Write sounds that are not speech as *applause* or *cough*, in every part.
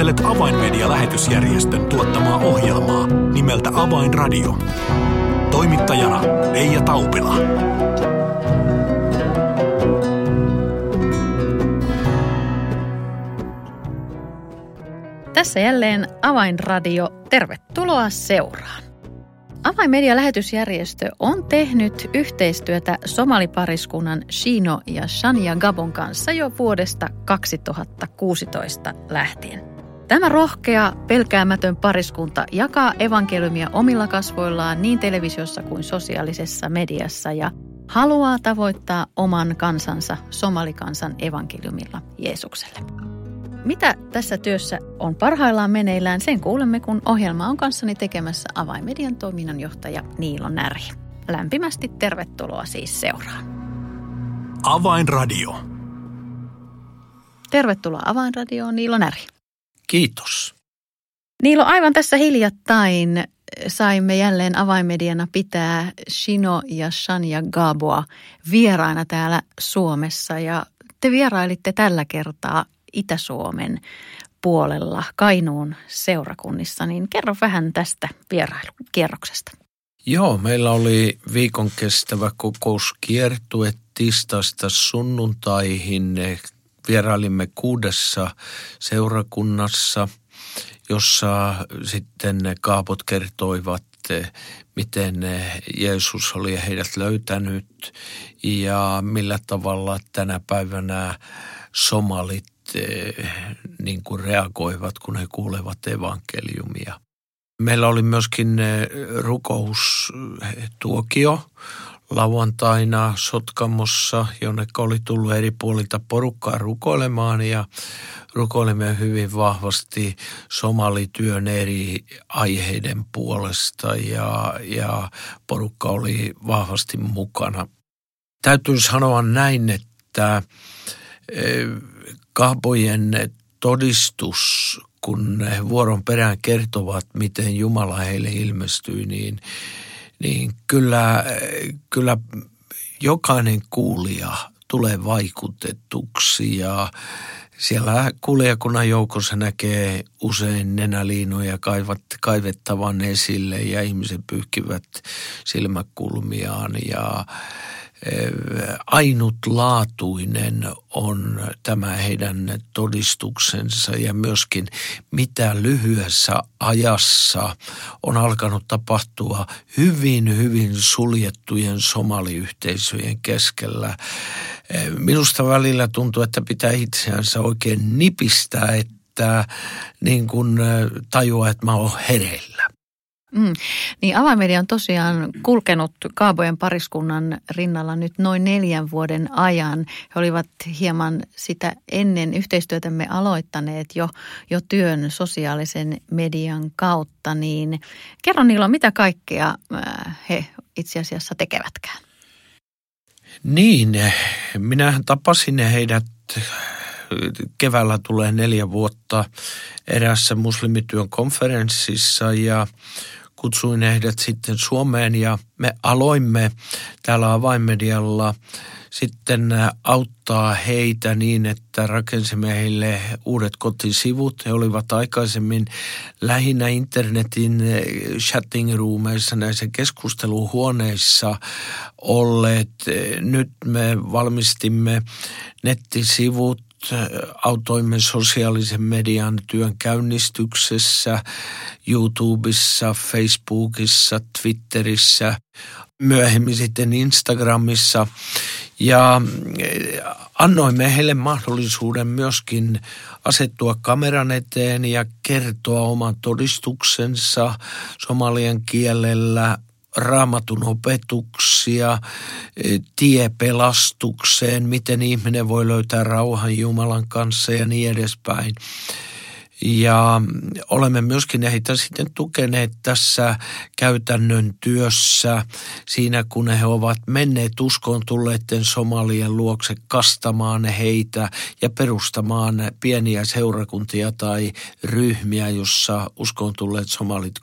Kuuntelet Avainmedia-lähetysjärjestön tuottamaa ohjelmaa nimeltä Avainradio. Toimittajana Leija Taupila. Tässä jälleen Avainradio. Tervetuloa seuraan. Avainmedia-lähetysjärjestö on tehnyt yhteistyötä somalipariskunnan Shino ja Shania Gabon kanssa jo vuodesta 2016 lähtien. Tämä rohkea, pelkäämätön pariskunta jakaa evankeliumia omilla kasvoillaan niin televisiossa kuin sosiaalisessa mediassa ja haluaa tavoittaa oman kansansa, somalikansan evankeliumilla Jeesukselle. Mitä tässä työssä on parhaillaan meneillään, sen kuulemme, kun ohjelma on kanssani tekemässä Avainmedian toiminnanjohtaja Niilo Närhi. Lämpimästi tervetuloa siis seuraan. Avainradio. Tervetuloa Avainradioon, Niilo Närhi. Kiitos. Niilo, aivan tässä hiljattain saimme jälleen avainmediana pitää Shino ja Shania Gaboa vieraina täällä Suomessa ja te vierailitte tällä kertaa Itä-Suomen puolella Kainuun seurakunnissa, niin kerro vähän tästä vierailukierroksesta. Joo, meillä oli viikon kestävä kokouskiertue tiistaista sunnuntaihin. Vierailimme kuudessa seurakunnassa, jossa sitten kaapot kertoivat, miten Jeesus oli heidät löytänyt ja millä tavalla tänä päivänä somalit niin kuin reagoivat, kun he kuulevat evankeliumia. Meillä oli myöskin rukoustuokio lauantaina Sotkamossa, jonne oli tullut eri puolilta porukkaa rukoilemaan ja rukoilimme hyvin vahvasti somalityön eri aiheiden puolesta ja, ja porukka oli vahvasti mukana. Täytyy sanoa näin, että kahpojen todistus, kun ne vuoron perään kertovat, miten Jumala heille ilmestyi, niin, niin kyllä, kyllä jokainen kuulija tulee vaikutetuksi ja siellä kuulijakunnan joukossa näkee usein nenäliinoja kaivat, kaivettavan esille ja ihmiset pyyhkivät silmäkulmiaan ja ainutlaatuinen on tämä heidän todistuksensa ja myöskin mitä lyhyessä ajassa on alkanut tapahtua hyvin, hyvin suljettujen somaliyhteisöjen keskellä. Minusta välillä tuntuu, että pitää itseänsä oikein nipistää, että niin kuin tajua, että mä oon hereillä. Mm. Niin avaimedia on tosiaan kulkenut Kaabojen pariskunnan rinnalla nyt noin neljän vuoden ajan. He olivat hieman sitä ennen yhteistyötämme aloittaneet jo, jo työn sosiaalisen median kautta. Niin kerro Niilo, mitä kaikkea äh, he itse asiassa tekevätkään? Niin, minähän tapasin heidät keväällä tulee neljä vuotta erässä muslimityön konferenssissa ja kutsuin heidät sitten Suomeen ja me aloimme täällä avainmedialla sitten auttaa heitä niin, että rakensimme heille uudet kotisivut. He olivat aikaisemmin lähinnä internetin chatting roomeissa, näissä keskusteluhuoneissa olleet. Nyt me valmistimme nettisivut autoimme sosiaalisen median työn käynnistyksessä, YouTubessa, Facebookissa, Twitterissä, myöhemmin sitten Instagramissa. Ja eh, annoimme heille mahdollisuuden myöskin asettua kameran eteen ja kertoa oman todistuksensa somalian kielellä raamatun opetuksia, eh, tie pelastukseen, miten ihminen voi löytää rauhan Jumalan kanssa ja niin edespäin. Ja olemme myöskin heitä sitten tukeneet tässä käytännön työssä siinä, kun he ovat menneet uskoon tulleiden somalien luokse kastamaan heitä ja perustamaan pieniä seurakuntia tai ryhmiä, jossa uskoon tulleet somalit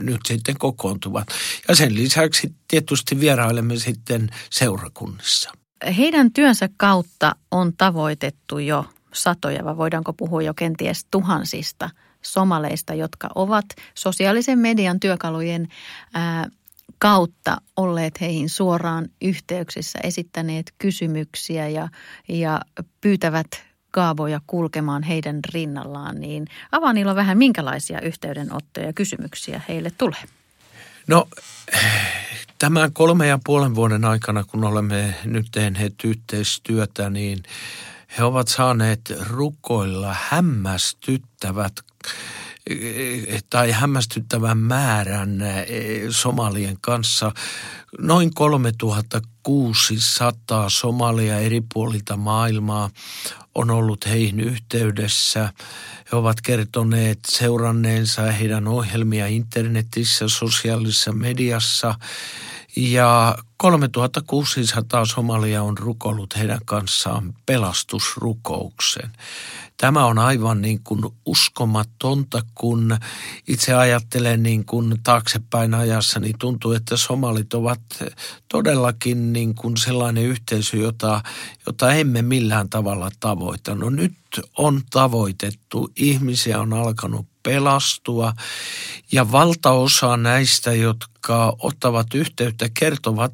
nyt sitten kokoontuvat. Ja sen lisäksi tietysti vierailemme sitten seurakunnissa. Heidän työnsä kautta on tavoitettu jo satoja vai voidaanko puhua jo kenties tuhansista somaleista, jotka ovat sosiaalisen median työkalujen ää, kautta olleet heihin suoraan yhteyksissä, esittäneet kysymyksiä ja, ja pyytävät Gaaboja kulkemaan heidän rinnallaan, niin avaa niillä vähän minkälaisia yhteydenottoja ja kysymyksiä heille tulee. No tämän kolme ja puolen vuoden aikana, kun olemme nyt tehneet yhteistyötä, niin he ovat saaneet rukoilla hämmästyttävät tai hämmästyttävän määrän somalien kanssa. Noin 3600 somalia eri puolilta maailmaa on ollut heihin yhteydessä. He ovat kertoneet seuranneensa heidän ohjelmia internetissä, sosiaalisessa mediassa ja 3600 somalia on rukollut heidän kanssaan pelastusrukouksen. Tämä on aivan niin kuin uskomatonta, kun itse ajattelen niin kuin taaksepäin ajassa, niin tuntuu, että somalit ovat todellakin niin kuin sellainen yhteisö, jota, jota emme millään tavalla tavoita. No nyt on tavoitettu, ihmisiä on alkanut pelastua ja valtaosa näistä, jotka ottavat yhteyttä, kertovat,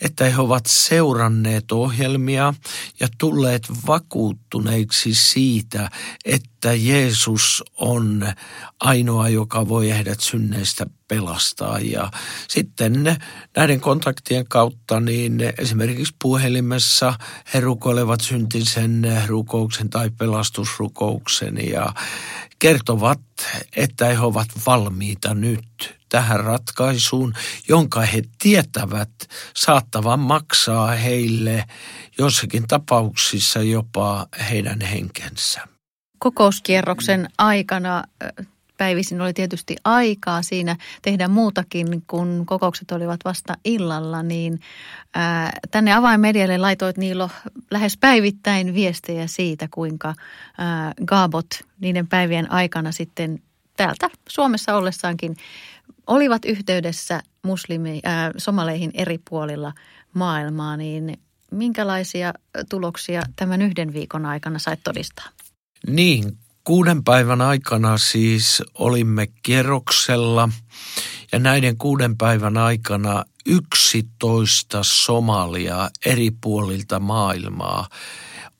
että he ovat seuranneet ohjelmia ja tulleet vakuuttuneiksi siitä, että Jeesus on ainoa, joka voi heidät synneistä pelastaa. Ja sitten näiden kontaktien kautta niin esimerkiksi puhelimessa he rukoilevat syntisen rukouksen tai pelastusrukouksen ja kertovat, että he ovat valmiita nyt tähän ratkaisuun, jonka he tietävät saattavan maksaa heille jossakin tapauksissa jopa heidän henkensä. Kokouskierroksen aikana päivisin oli tietysti aikaa siinä tehdä muutakin, kun kokoukset olivat vasta illalla, niin ää, tänne avainmedialle laitoit Niilo lähes päivittäin viestejä siitä, kuinka ää, niiden päivien aikana sitten täältä Suomessa ollessaankin olivat yhteydessä muslimi, ää, somaleihin eri puolilla maailmaa, niin minkälaisia tuloksia tämän yhden viikon aikana sait todistaa? Niin, Kuuden päivän aikana siis olimme kierroksella ja näiden kuuden päivän aikana 11 Somalia eri puolilta maailmaa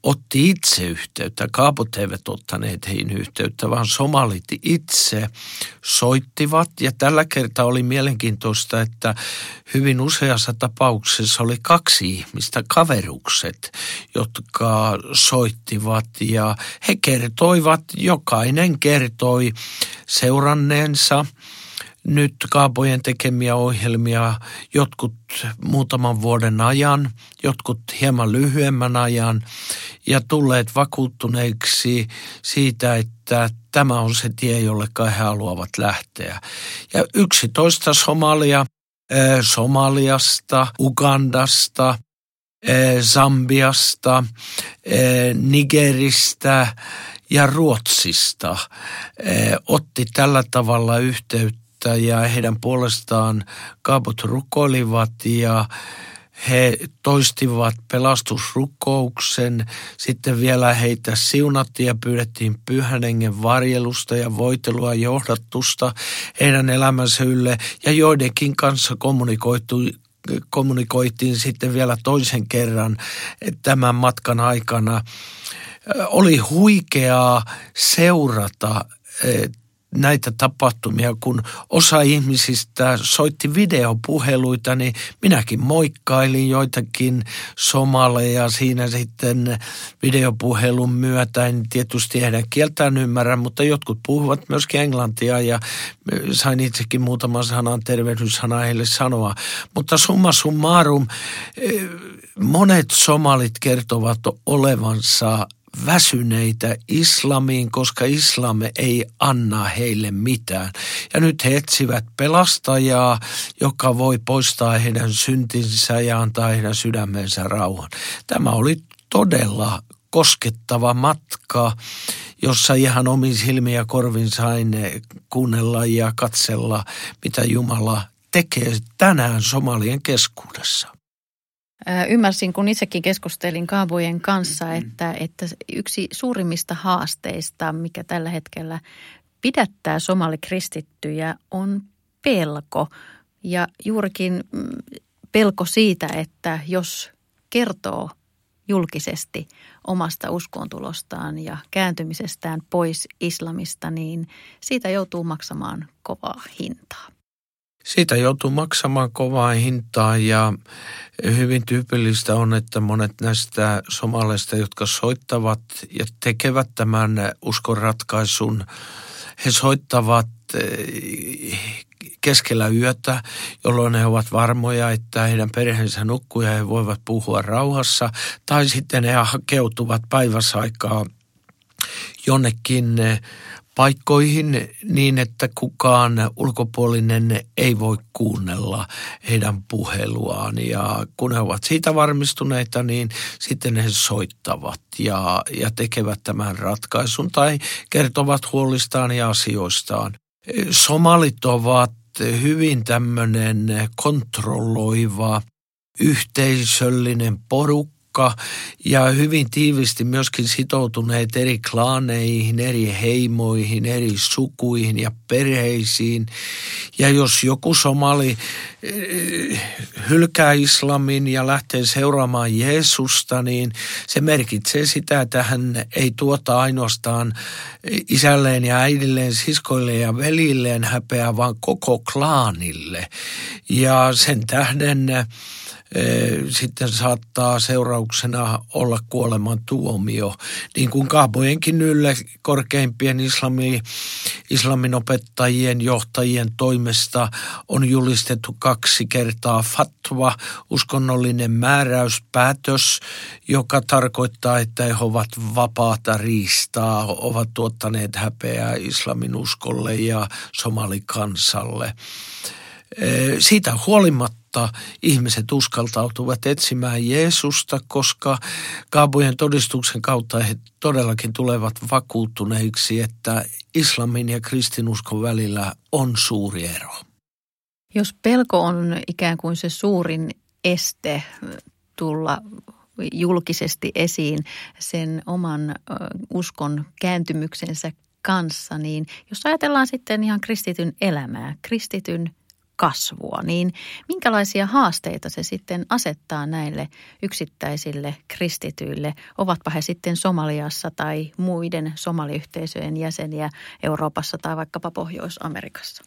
otti itse yhteyttä. Kaapot eivät ottaneet heihin yhteyttä, vaan somalit itse soittivat. Ja tällä kertaa oli mielenkiintoista, että hyvin useassa tapauksessa oli kaksi ihmistä, kaverukset, jotka soittivat. Ja he kertoivat, jokainen kertoi seuranneensa – nyt Kaapojen tekemiä ohjelmia, jotkut muutaman vuoden ajan, jotkut hieman lyhyemmän ajan ja tulleet vakuuttuneiksi siitä, että tämä on se tie, jolle he haluavat lähteä. Ja 11 Somalia, Somaliasta, Ugandasta, Zambiasta, Nigeristä ja Ruotsista otti tällä tavalla yhteyttä ja heidän puolestaan kaapot rukoilivat ja he toistivat pelastusrukouksen. Sitten vielä heitä siunattiin ja pyydettiin pyhän hengen varjelusta ja voitelua johdatusta heidän elämänsä ylle. Ja joidenkin kanssa kommunikoitiin sitten vielä toisen kerran tämän matkan aikana. Oli huikeaa seurata näitä tapahtumia, kun osa ihmisistä soitti videopuheluita, niin minäkin moikkailin joitakin somaleja siinä sitten videopuhelun myötä. En tietysti heidän kieltään ymmärrä, mutta jotkut puhuvat myöskin englantia ja sain itsekin muutaman sanan tervehdyssana heille sanoa. Mutta summa summarum, monet somalit kertovat olevansa väsyneitä islamiin, koska islam ei anna heille mitään. Ja nyt he etsivät pelastajaa, joka voi poistaa heidän syntinsä ja antaa heidän sydämensä rauhan. Tämä oli todella koskettava matka, jossa ihan omin silmin ja korvin sain kuunnella ja katsella, mitä Jumala tekee tänään Somalien keskuudessa. Ymmärsin, kun itsekin keskustelin Kaabojen kanssa, että, että yksi suurimmista haasteista, mikä tällä hetkellä pidättää somalikristittyjä, on pelko. Ja juurikin mm, pelko siitä, että jos kertoo julkisesti omasta uskontulostaan ja kääntymisestään pois islamista, niin siitä joutuu maksamaan kovaa hintaa. Siitä joutuu maksamaan kovaa hintaa ja hyvin tyypillistä on, että monet näistä somaleista, jotka soittavat ja tekevät tämän uskonratkaisun, he soittavat eh, keskellä yötä, jolloin he ovat varmoja, että heidän perheensä nukkuu ja he voivat puhua rauhassa. Tai sitten he hakeutuvat päiväsaikaa jonnekin eh, paikkoihin niin, että kukaan ulkopuolinen ei voi kuunnella heidän puheluaan. Ja kun he ovat siitä varmistuneita, niin sitten he soittavat ja, ja tekevät tämän ratkaisun tai kertovat huolistaan ja asioistaan. Somalit ovat hyvin tämmöinen kontrolloiva, yhteisöllinen porukka porukka ja hyvin tiivisti myöskin sitoutuneet eri klaaneihin, eri heimoihin, eri sukuihin ja perheisiin. Ja jos joku somali eh, hylkää islamin ja lähtee seuraamaan Jeesusta, niin se merkitsee sitä, että hän ei tuota ainoastaan isälleen ja äidilleen, siskoille ja velilleen häpeää, vaan koko klaanille. Ja sen tähden sitten saattaa seurauksena olla kuoleman tuomio. Niin kuin Kaabojenkin ylle korkeimpien islami, islamin opettajien, johtajien toimesta on julistettu kaksi kertaa fatwa, uskonnollinen määräyspäätös, joka tarkoittaa, että he ovat vapaata riistaa, ovat tuottaneet häpeää islamin uskolle ja somalikansalle. Siitä huolimatta ihmiset uskaltautuvat etsimään Jeesusta, koska Kaabojen todistuksen kautta he todellakin tulevat vakuuttuneiksi, että islamin ja kristinuskon välillä on suuri ero. Jos pelko on ikään kuin se suurin este tulla julkisesti esiin sen oman uskon kääntymyksensä kanssa, niin jos ajatellaan sitten ihan kristityn elämää, kristityn kasvua, niin minkälaisia haasteita se sitten asettaa näille yksittäisille kristityille, ovatpa he sitten Somaliassa tai muiden somaliyhteisöjen jäseniä Euroopassa tai vaikkapa Pohjois-Amerikassa?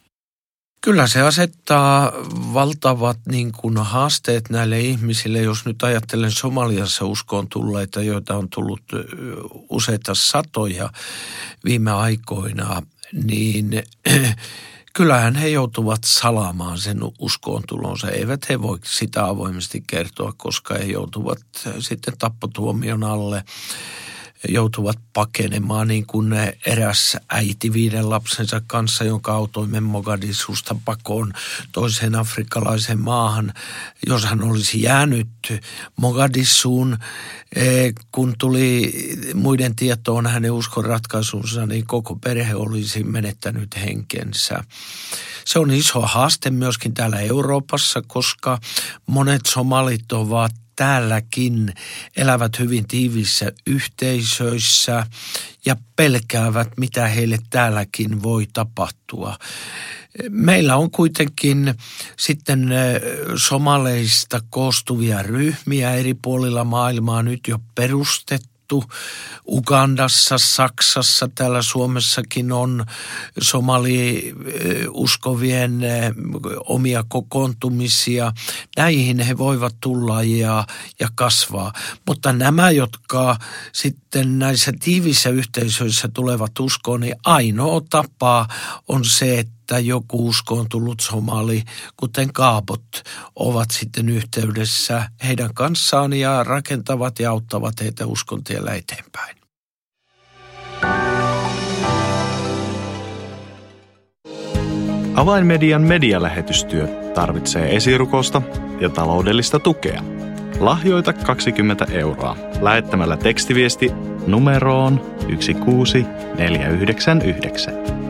Kyllä se asettaa valtavat niin kuin haasteet näille ihmisille, jos nyt ajattelen Somaliassa uskoon tulleita, joita on tullut useita satoja viime aikoina, niin *clears throat* kyllähän he joutuvat salaamaan sen uskoon tulonsa. Eivät he voi sitä avoimesti kertoa, koska he joutuvat sitten tappotuomion alle joutuvat pakenemaan niin kuin eräs äiti viiden lapsensa kanssa, jonka autoimme Mogadisusta pakoon toiseen afrikkalaiseen maahan. Jos hän olisi jäänyt Mogadissuun, e, kun tuli muiden tietoon hänen uskon ratkaisunsa, niin koko perhe olisi menettänyt henkensä. Se on iso haaste myöskin täällä Euroopassa, koska monet somalit ovat täälläkin elävät hyvin tiivissä yhteisöissä ja pelkäävät, mitä heille täälläkin voi tapahtua. Meillä on kuitenkin sitten somaleista koostuvia ryhmiä eri puolilla maailmaa nyt jo perustettu tunnettu. Ugandassa, Saksassa, täällä Suomessakin on somali-uskovien eh, omia kokoontumisia. Näihin he voivat tulla ja, ja kasvaa. Mutta nämä, jotka sitten näissä tiivissä yhteisöissä tulevat uskoon, niin ainoa tapa on se, että että joku uskoon tullut somali, kuten kaapot, ovat sitten yhteydessä heidän kanssaan ja rakentavat ja auttavat heitä uskon tiellä eteenpäin. Avainmedian medialähetystyö tarvitsee esirukosta ja taloudellista tukea. Lahjoita 20 euroa lähettämällä tekstiviesti numeroon 16499.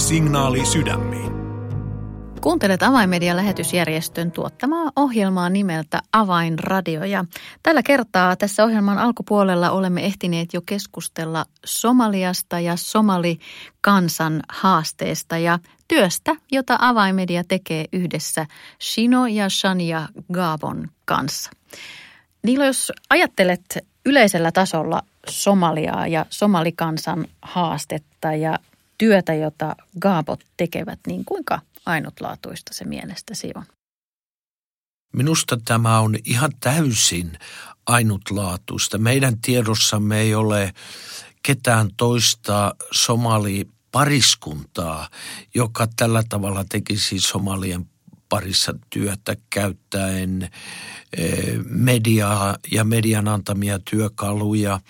Signaali sydämiin. Kuuntelet Avainmedian lähetysjärjestön tuottamaa ohjelmaa nimeltä Avainradio. Ja tällä kertaa tässä ohjelman alkupuolella olemme ehtineet jo keskustella Somaliasta ja somalikansan haasteesta ja työstä, jota Avainmedia tekee yhdessä Shino ja Shania Gabon kanssa. Niilo, jos ajattelet yleisellä tasolla Somaliaa ja somalikansan haastetta ja työtä, jota Gaabot tekevät, niin kuinka ainutlaatuista se mielestäsi on? Minusta tämä on ihan täysin ainutlaatuista. Meidän tiedossamme ei ole ketään toista somali pariskuntaa, joka tällä tavalla tekisi somalien parissa työtä käyttäen eh, mediaa ja median antamia työkaluja.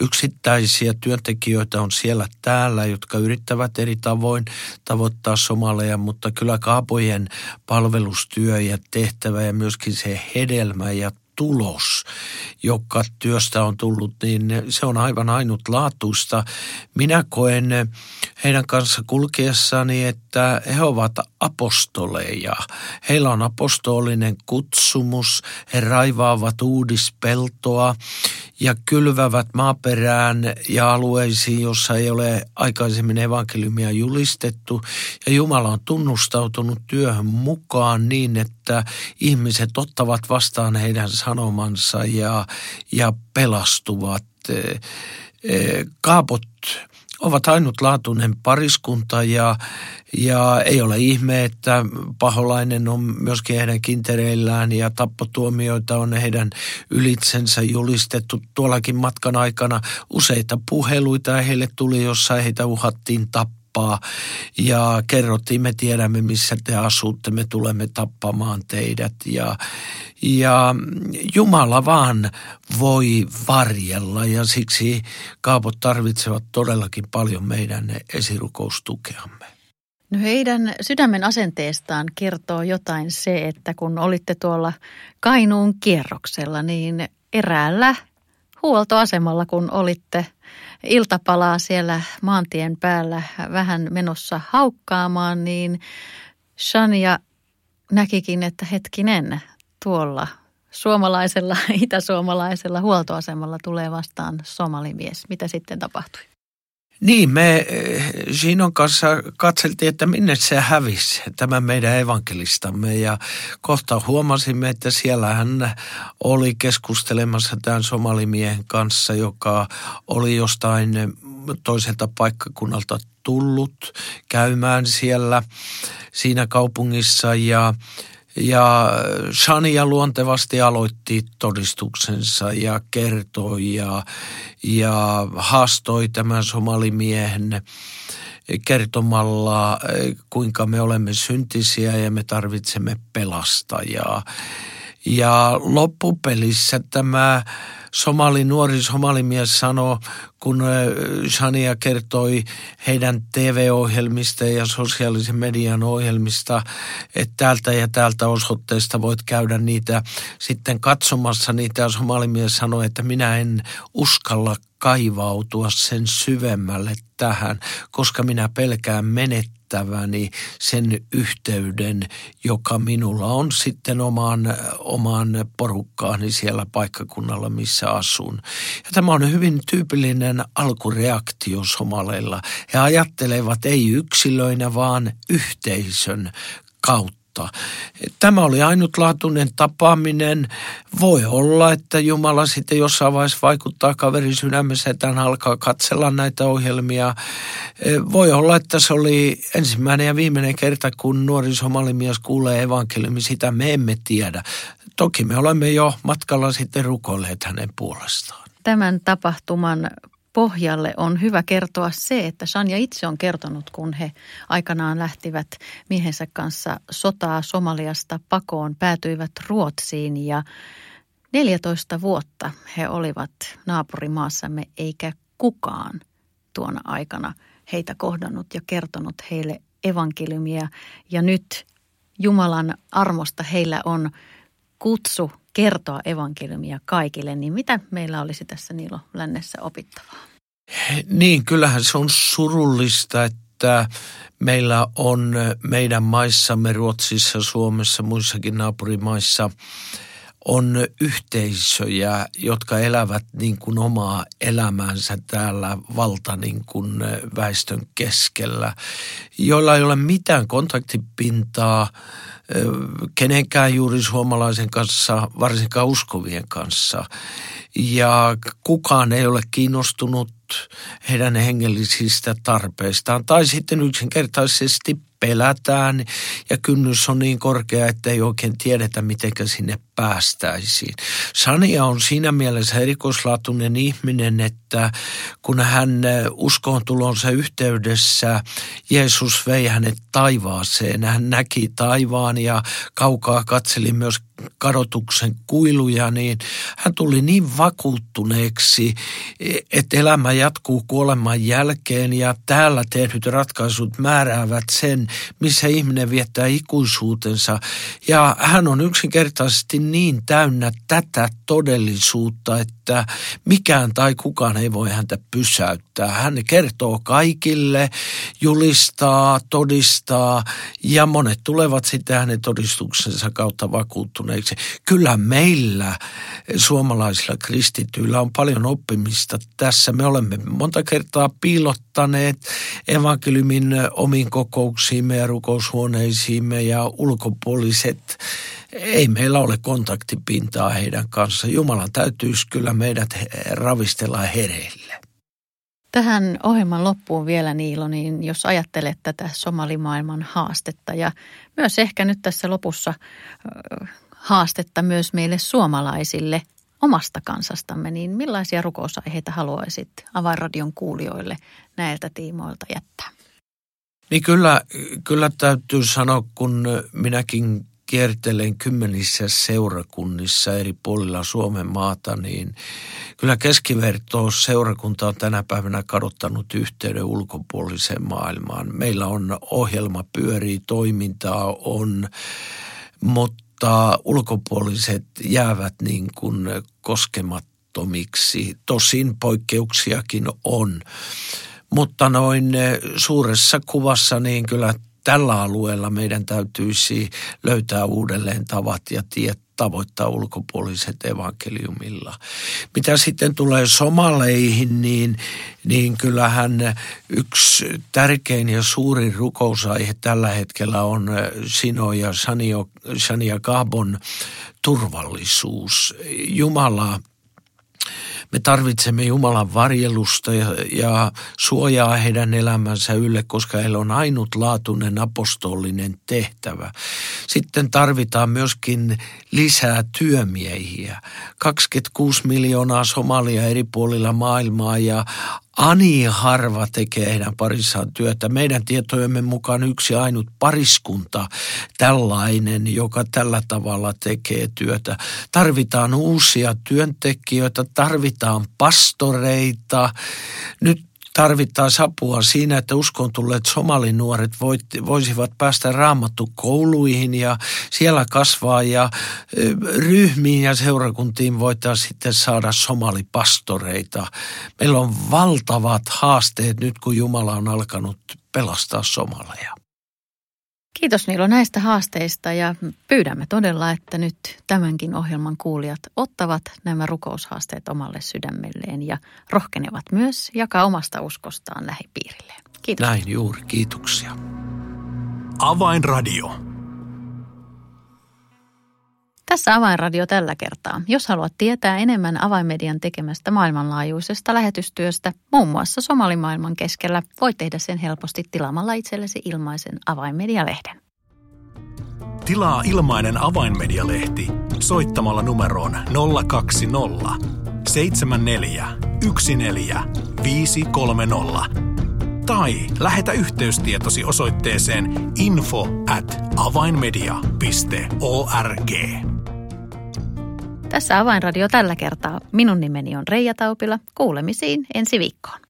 Yksittäisiä työntekijöitä on siellä täällä, jotka yrittävät eri tavoin tavoittaa somaleja, mutta kyllä kaapojen palvelustyö ja tehtävä ja myöskin se hedelmä ja tulos, joka työstä on tullut, niin se on aivan ainutlaatuista. Minä koen heidän kanssa kulkiessani, että he ovat apostoleja. Heillä on apostolinen kutsumus, he raivaavat uudispeltoa ja kylvävät maaperään ja alueisiin, jossa ei ole aikaisemmin evankeliumia julistettu. Ja Jumala on tunnustautunut työhön mukaan niin, että ihmiset ottavat vastaan heidän sanomansa ja, ja pelastuvat. Kaapot ovat ainutlaatuinen pariskunta ja, ja ei ole ihme, että paholainen on myöskin heidän kintereillään ja tappotuomioita on heidän ylitsensä julistettu tuollakin matkan aikana. Useita puheluita heille tuli, jossa heitä uhattiin tappaa tappaa ja kerrottiin, me tiedämme missä te asutte, me tulemme tappamaan teidät ja, ja Jumala vaan voi varjella ja siksi kaapot tarvitsevat todellakin paljon meidän esirukoustukeamme. No heidän sydämen asenteestaan kertoo jotain se, että kun olitte tuolla Kainuun kierroksella, niin eräällä huoltoasemalla, kun olitte iltapalaa siellä maantien päällä vähän menossa haukkaamaan, niin Shania näkikin, että hetkinen, tuolla suomalaisella, *laughs* itäsuomalaisella huoltoasemalla tulee vastaan somalimies. Mitä sitten tapahtui? Niin, me Ginon kanssa katseltiin, että minne se hävisi, tämä meidän evankelistamme. Ja kohta huomasimme, että siellä hän oli keskustelemassa tämän somalimiehen kanssa, joka oli jostain toiselta paikkakunnalta tullut käymään siellä siinä kaupungissa. Ja ja Shania luontevasti aloitti todistuksensa ja kertoi ja, ja haastoi tämän somalimiehen kertomalla, kuinka me olemme syntisiä ja me tarvitsemme pelastajaa. Ja loppupelissä tämä somali, nuori somalimies sanoi, kun Shania kertoi heidän TV-ohjelmista ja sosiaalisen median ohjelmista, että täältä ja täältä osoitteesta voit käydä niitä sitten katsomassa niitä. Somalimies sanoi, että minä en uskalla kaivautua sen syvemmälle tähän, koska minä pelkään menettää menettäväni sen yhteyden, joka minulla on sitten omaan, omaan porukkaani siellä paikkakunnalla, missä asun. Ja tämä on hyvin tyypillinen alkureaktio somaleilla. He ajattelevat ei yksilöinä, vaan yhteisön kautta kautta. Tämä oli ainutlaatuinen tapaaminen. Voi olla, että Jumala sitten jossain vaiheessa vaikuttaa kaverin sydämessä, että hän alkaa katsella näitä ohjelmia. Voi olla, että se oli ensimmäinen ja viimeinen kerta, kun nuori somalimies kuulee evankeliumi. Sitä me emme tiedä. Toki me olemme jo matkalla sitten rukoilleet hänen puolestaan. Tämän tapahtuman pohjalle on hyvä kertoa se, että Shania itse on kertonut, kun he aikanaan lähtivät miehensä kanssa sotaa Somaliasta pakoon, päätyivät Ruotsiin ja 14 vuotta he olivat naapurimaassamme eikä kukaan tuona aikana heitä kohdannut ja kertonut heille evankeliumia. Ja nyt Jumalan armosta heillä on kutsu kertoa evankeliumia kaikille, niin mitä meillä olisi tässä Niilo Lännessä opittavaa? Niin, kyllähän se on surullista, että meillä on meidän maissamme, Ruotsissa, Suomessa, muissakin naapurimaissa – on yhteisöjä, jotka elävät niin kuin omaa elämäänsä täällä valta niin kuin väestön keskellä, joilla ei ole mitään kontaktipintaa kenenkään juuri suomalaisen kanssa, varsinkaan uskovien kanssa. Ja kukaan ei ole kiinnostunut heidän hengellisistä tarpeistaan. Tai sitten yksinkertaisesti pelätään ja kynnys on niin korkea, että ei oikein tiedetä, miten sinne päästäisiin. Sania on siinä mielessä erikoislaatuinen ihminen, että kun hän uskoon tulonsa yhteydessä, Jeesus vei hänet taivaaseen. Hän näki taivaan ja kaukaa katseli myös kadotuksen kuiluja, niin hän tuli niin vakuuttuneeksi, että elämä jatkuu kuoleman jälkeen ja täällä tehdyt ratkaisut määräävät sen, missä ihminen viettää ikuisuutensa. Ja hän on yksinkertaisesti niin täynnä tätä todellisuutta, että mikään tai kukaan ei voi häntä pysäyttää. Hän kertoo kaikille, julistaa, todistaa ja monet tulevat sitten hänen todistuksensa kautta vakuuttuneiksi. Kyllä meillä suomalaisilla kristityillä on paljon oppimista tässä. Me olemme monta kertaa piilottaneet evankeliumin omiin kokouksiimme ja rukoushuoneisiimme ja ulkopuoliset ei meillä ole kontaktipintaa heidän kanssa. Jumalan täytyisi kyllä meidät ravistella hereille. Tähän ohjelman loppuun vielä Niilo, niin jos ajattelet tätä somalimaailman haastetta ja myös ehkä nyt tässä lopussa haastetta myös meille suomalaisille omasta kansastamme, niin millaisia rukousaiheita haluaisit Avainradion kuulijoille näiltä tiimoilta jättää? Niin kyllä, kyllä täytyy sanoa, kun minäkin kiertelen kymmenissä seurakunnissa eri puolilla Suomen maata, niin kyllä keskiverto seurakunta on tänä päivänä kadottanut yhteyden ulkopuoliseen maailmaan. Meillä on ohjelma pyörii, toimintaa on, mutta ulkopuoliset jäävät niin kuin koskemattomiksi. Tosin poikkeuksiakin on. Mutta noin suuressa kuvassa niin kyllä tällä alueella meidän täytyisi löytää uudelleen tavat ja tiet tavoittaa ulkopuoliset evankeliumilla. Mitä sitten tulee somaleihin, niin, niin kyllähän yksi tärkein ja suurin rukousaihe tällä hetkellä on Sino ja Sania Gabon turvallisuus. Jumala me tarvitsemme Jumalan varjelusta ja, ja suojaa heidän elämänsä ylle, koska heillä on ainutlaatuinen apostolinen tehtävä. Sitten tarvitaan myöskin lisää työmiehiä. 26 miljoonaa Somalia eri puolilla maailmaa ja Ani harva tekee heidän parissaan työtä. Meidän tietojemme mukaan yksi ainut pariskunta tällainen, joka tällä tavalla tekee työtä. Tarvitaan uusia työntekijöitä, tarvitaan pastoreita. Nyt tarvittaisiin apua siinä, että uskon tulleet somalinuoret voisivat päästä raamattu kouluihin ja siellä kasvaa ja ryhmiin ja seurakuntiin voitaisiin sitten saada somalipastoreita. Meillä on valtavat haasteet nyt, kun Jumala on alkanut pelastaa somaleja. Kiitos Niilo näistä haasteista ja pyydämme todella, että nyt tämänkin ohjelman kuulijat ottavat nämä rukoushaasteet omalle sydämelleen ja rohkenevat myös jakaa omasta uskostaan lähipiirille. Kiitos. Näin juuri, kiitoksia. Avainradio. Tässä Avainradio tällä kertaa. Jos haluat tietää enemmän Avainmedian tekemästä maailmanlaajuisesta lähetystyöstä, muun muassa somalimaailman keskellä, voit tehdä sen helposti tilaamalla itsellesi ilmaisen Avainmedia-lehden. Tilaa ilmainen Avainmedia-lehti soittamalla numeroon 020 74 14 530 tai lähetä yhteystietosi osoitteeseen info at avainmedia.org. Tässä Avainradio tällä kertaa. Minun nimeni on Reija Taupila. Kuulemisiin ensi viikkoon.